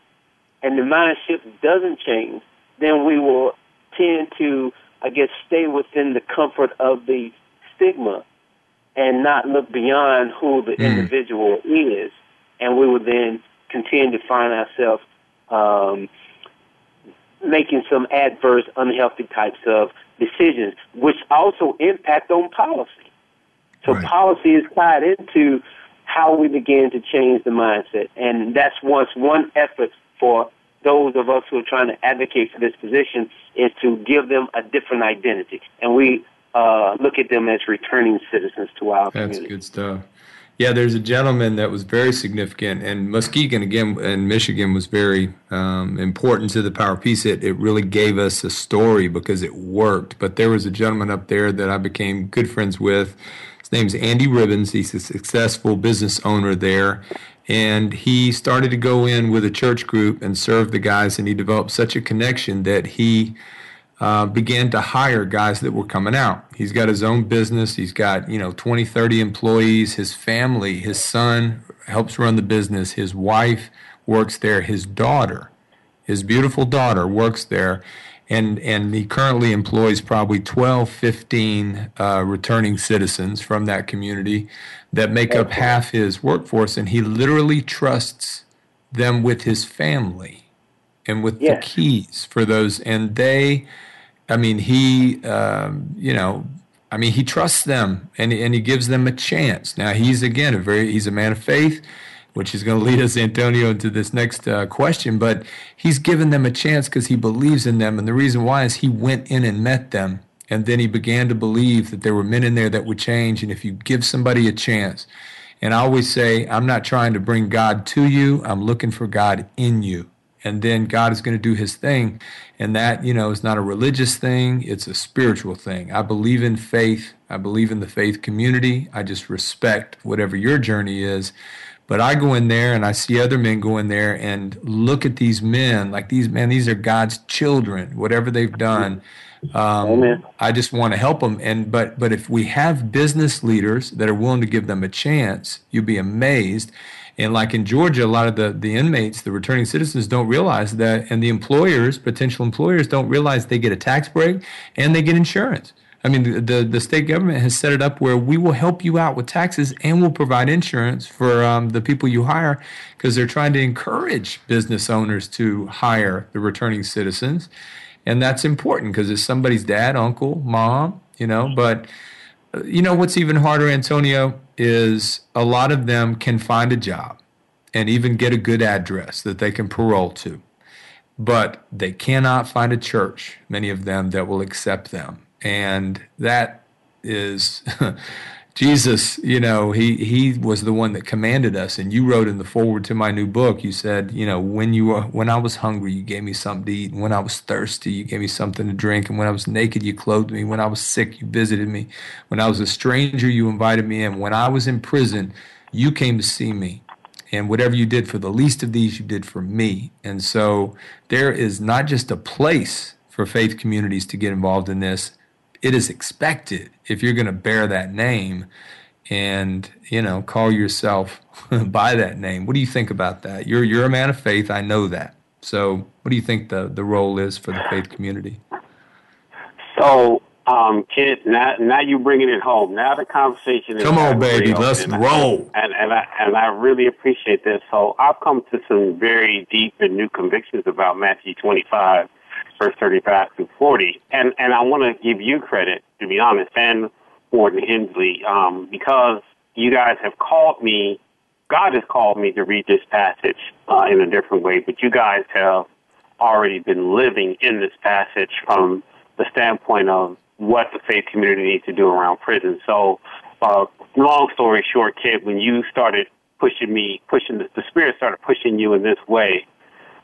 and the mindset doesn't change then we will tend to I guess, stay within the comfort of the stigma and not look beyond who the mm. individual is. And we would then continue to find ourselves um, making some adverse, unhealthy types of decisions, which also impact on policy. So right. policy is tied into how we begin to change the mindset. And that's once one effort for those of us who are trying to advocate for this position is to give them a different identity. And we uh, look at them as returning citizens to our That's community. That's good stuff. Yeah, there's a gentleman that was very significant, and Muskegon again in Michigan was very um, important to the Power Peace. It it really gave us a story because it worked. But there was a gentleman up there that I became good friends with. His name's Andy Ribbons. He's a successful business owner there, and he started to go in with a church group and serve the guys and he developed such a connection that he uh, began to hire guys that were coming out. He's got his own business. He's got you know 20 30 employees. His family his son helps run the business. His wife works there. His daughter his beautiful daughter works there and and he currently employs probably 12 15 uh, returning citizens from that community that make up half his workforce and he literally trusts them with his family and with the keys for those and they i mean he um, you know i mean he trusts them and, and he gives them a chance. Now he's again a very he's a man of faith which is going to lead us, Antonio, into this next uh, question. But he's given them a chance because he believes in them. And the reason why is he went in and met them. And then he began to believe that there were men in there that would change. And if you give somebody a chance, and I always say, I'm not trying to bring God to you, I'm looking for God in you. And then God is going to do his thing. And that, you know, is not a religious thing, it's a spiritual thing. I believe in faith. I believe in the faith community. I just respect whatever your journey is. But I go in there and I see other men go in there and look at these men like these men, these are God's children, whatever they've done. Um, Amen. I just want to help them. And but but if we have business leaders that are willing to give them a chance, you'll be amazed. And like in Georgia, a lot of the, the inmates, the returning citizens don't realize that, and the employers, potential employers, don't realize they get a tax break and they get insurance. I mean, the, the, the state government has set it up where we will help you out with taxes and we'll provide insurance for um, the people you hire because they're trying to encourage business owners to hire the returning citizens. And that's important because it's somebody's dad, uncle, mom, you know. But, uh, you know, what's even harder, Antonio, is a lot of them can find a job and even get a good address that they can parole to. But they cannot find a church, many of them, that will accept them and that is Jesus, you know, he he was the one that commanded us, and you wrote in the forward to my new book. You said, you know, when you were when I was hungry, you gave me something to eat, and when I was thirsty, you gave me something to drink, and when I was naked, you clothed me. When I was sick, you visited me. When I was a stranger, you invited me in. When I was in prison, you came to see me. And whatever you did for the least of these, you did for me. And so there is not just a place for faith communities to get involved in this it is expected if you're going to bear that name and you know call yourself by that name. What do you think about that? You're you're a man of faith. I know that. So, what do you think the the role is for the faith community? So, um, Kit, now now you bringing it home. Now the conversation is come on, baby, let's and roll. I, and and I and I really appreciate this. So I've come to some very deep and new convictions about Matthew 25 verse 35 through 40. And, and I want to give you credit, to be honest, and Warden Hinsley, um, because you guys have called me, God has called me to read this passage uh, in a different way, but you guys have already been living in this passage from the standpoint of what the faith community needs to do around prison. So, uh, long story short, Kit, when you started pushing me, pushing the, the Spirit started pushing you in this way,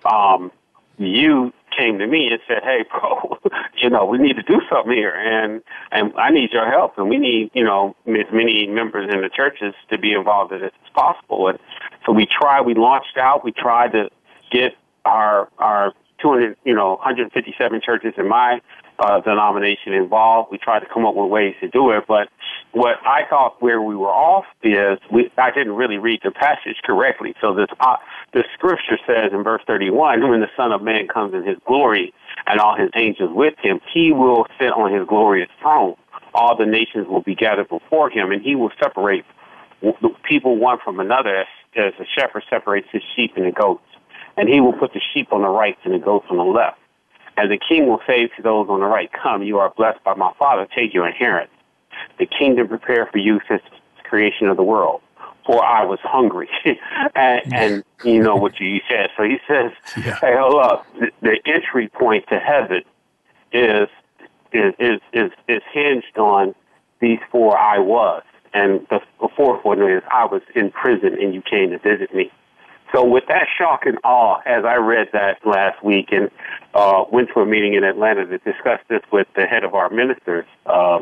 um, you came to me and said, "Hey, bro, you know, we need to do something here, and and I need your help, and we need, you know, as many members in the churches to be involved in this as possible." And so we tried. We launched out. We tried to get our our 200, you know, 157 churches in my uh, denomination involved. We tried to come up with ways to do it, but what I thought where we were off is we I didn't really read the passage correctly. So this uh, the scripture says in verse 31, when the Son of Man comes in His glory and all His angels with Him, He will sit on His glorious throne. All the nations will be gathered before Him, and He will separate people one from another as, as a shepherd separates his sheep and the goats. And He will put the sheep on the right and the goats on the left. And the king will say to those on the right, Come, you are blessed by my Father, take your inheritance. The kingdom prepared for you since the creation of the world. For I was hungry. and, and, you know what you said. So he says, yeah. Hey, hold up. The, the entry point to heaven is, is, is, is, is hinged on these four I was. And the, the fourth one is I was in prison and you came to visit me. So with that shock and awe, as I read that last week and uh, went to a meeting in Atlanta to discuss this with the head of our ministers, uh,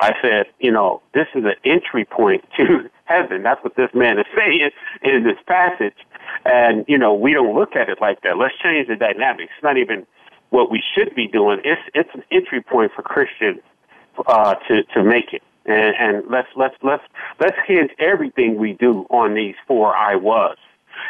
I said, you know, this is an entry point to heaven. That's what this man is saying in this passage. And, you know, we don't look at it like that. Let's change the dynamics. It's not even what we should be doing. It's, it's an entry point for Christians uh, to, to make it. And, and let's, let's, let's, let's hinge everything we do on these four I was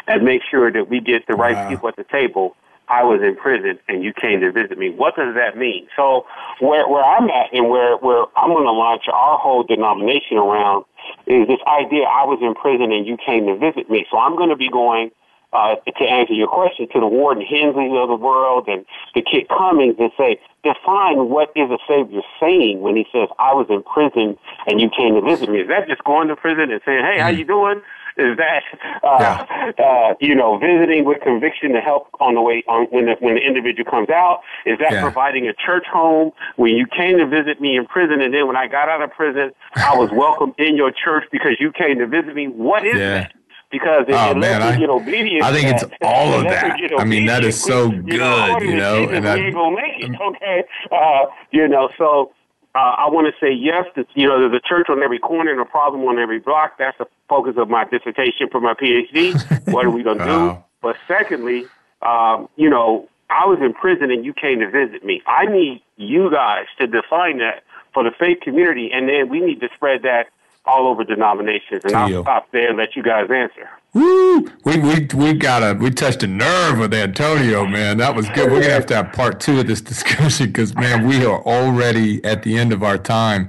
and make sure that we get the right wow. people at the table. I was in prison and you came to visit me. What does that mean? So where where I'm at and where where I'm going to launch our whole denomination around is this idea I was in prison and you came to visit me. So I'm going to be going uh, to answer your question to the Warden Hinsley of the world and the Kit Cummings and say, define what is a Savior saying when he says, I was in prison and you came to visit me. Is that just going to prison and saying, hey, how you doing? Is that uh, yeah. uh, you know visiting with conviction to help on the way on when the, when the individual comes out? Is that yeah. providing a church home when you came to visit me in prison and then when I got out of prison I was welcomed in your church because you came to visit me? What is yeah. that? because it, oh, man, I, get obedience. I think it's all of that. I mean, that is so good, you know. You know and we ain't gonna make it, okay? Uh, you know, so uh, I want to say yes. You know, there's a church on every corner and a problem on every block. That's the focus of my dissertation for my PhD. what are we going to wow. do? But secondly, um, you know, I was in prison and you came to visit me. I need you guys to define that for the faith community, and then we need to spread that all over denominations. And I'll stop there and let you guys answer. Woo! We we we got a we touched a nerve with Antonio, man. That was good. We're gonna have to have part two of this discussion because man, we are already at the end of our time.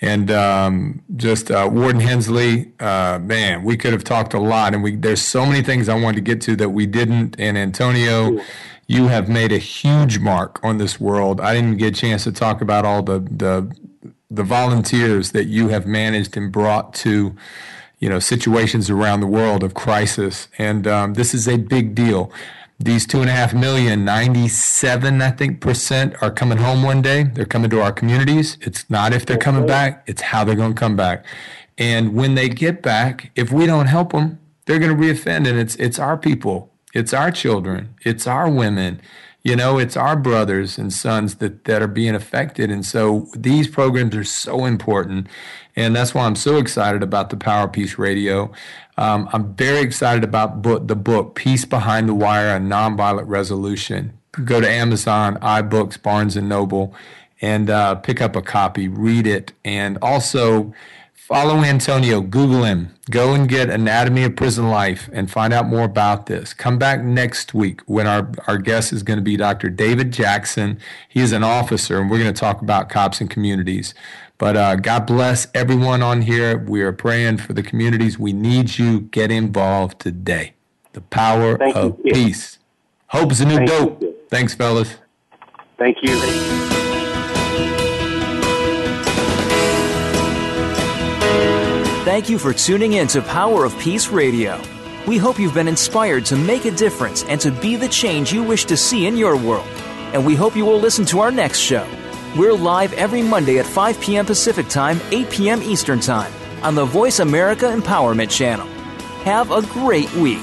And um, just uh, Warden Hinsley, uh, man, we could have talked a lot, and we there's so many things I wanted to get to that we didn't. And Antonio, you have made a huge mark on this world. I didn't get a chance to talk about all the the the volunteers that you have managed and brought to you know situations around the world of crisis, and um, this is a big deal. These two and a half million, 97, I think, percent are coming home one day. They're coming to our communities. It's not if they're coming back, it's how they're going to come back. And when they get back, if we don't help them, they're going to reoffend. And it's, it's our people, it's our children, it's our women, you know, it's our brothers and sons that, that are being affected. And so these programs are so important. And that's why I'm so excited about the Power Peace Radio. Um, I'm very excited about book, the book, Peace Behind the Wire, a Nonviolent Resolution. Go to Amazon, iBooks, Barnes and Noble, and uh, pick up a copy, read it, and also follow Antonio, Google him, go and get Anatomy of Prison Life and find out more about this. Come back next week when our, our guest is going to be Dr. David Jackson. He is an officer, and we're going to talk about cops and communities. But uh, God bless everyone on here. We are praying for the communities. We need you. Get involved today. The power Thank of you. peace. Hope is a new Thank dope. You. Thanks, fellas. Thank you. Thank you for tuning in to Power of Peace Radio. We hope you've been inspired to make a difference and to be the change you wish to see in your world. And we hope you will listen to our next show. We're live every Monday at 5 p.m. Pacific Time, 8 p.m. Eastern Time on the Voice America Empowerment Channel. Have a great week.